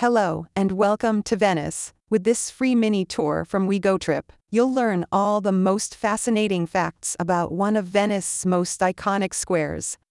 Hello, and welcome to Venice. With this free mini tour from WeGoTrip, you'll learn all the most fascinating facts about one of Venice's most iconic squares.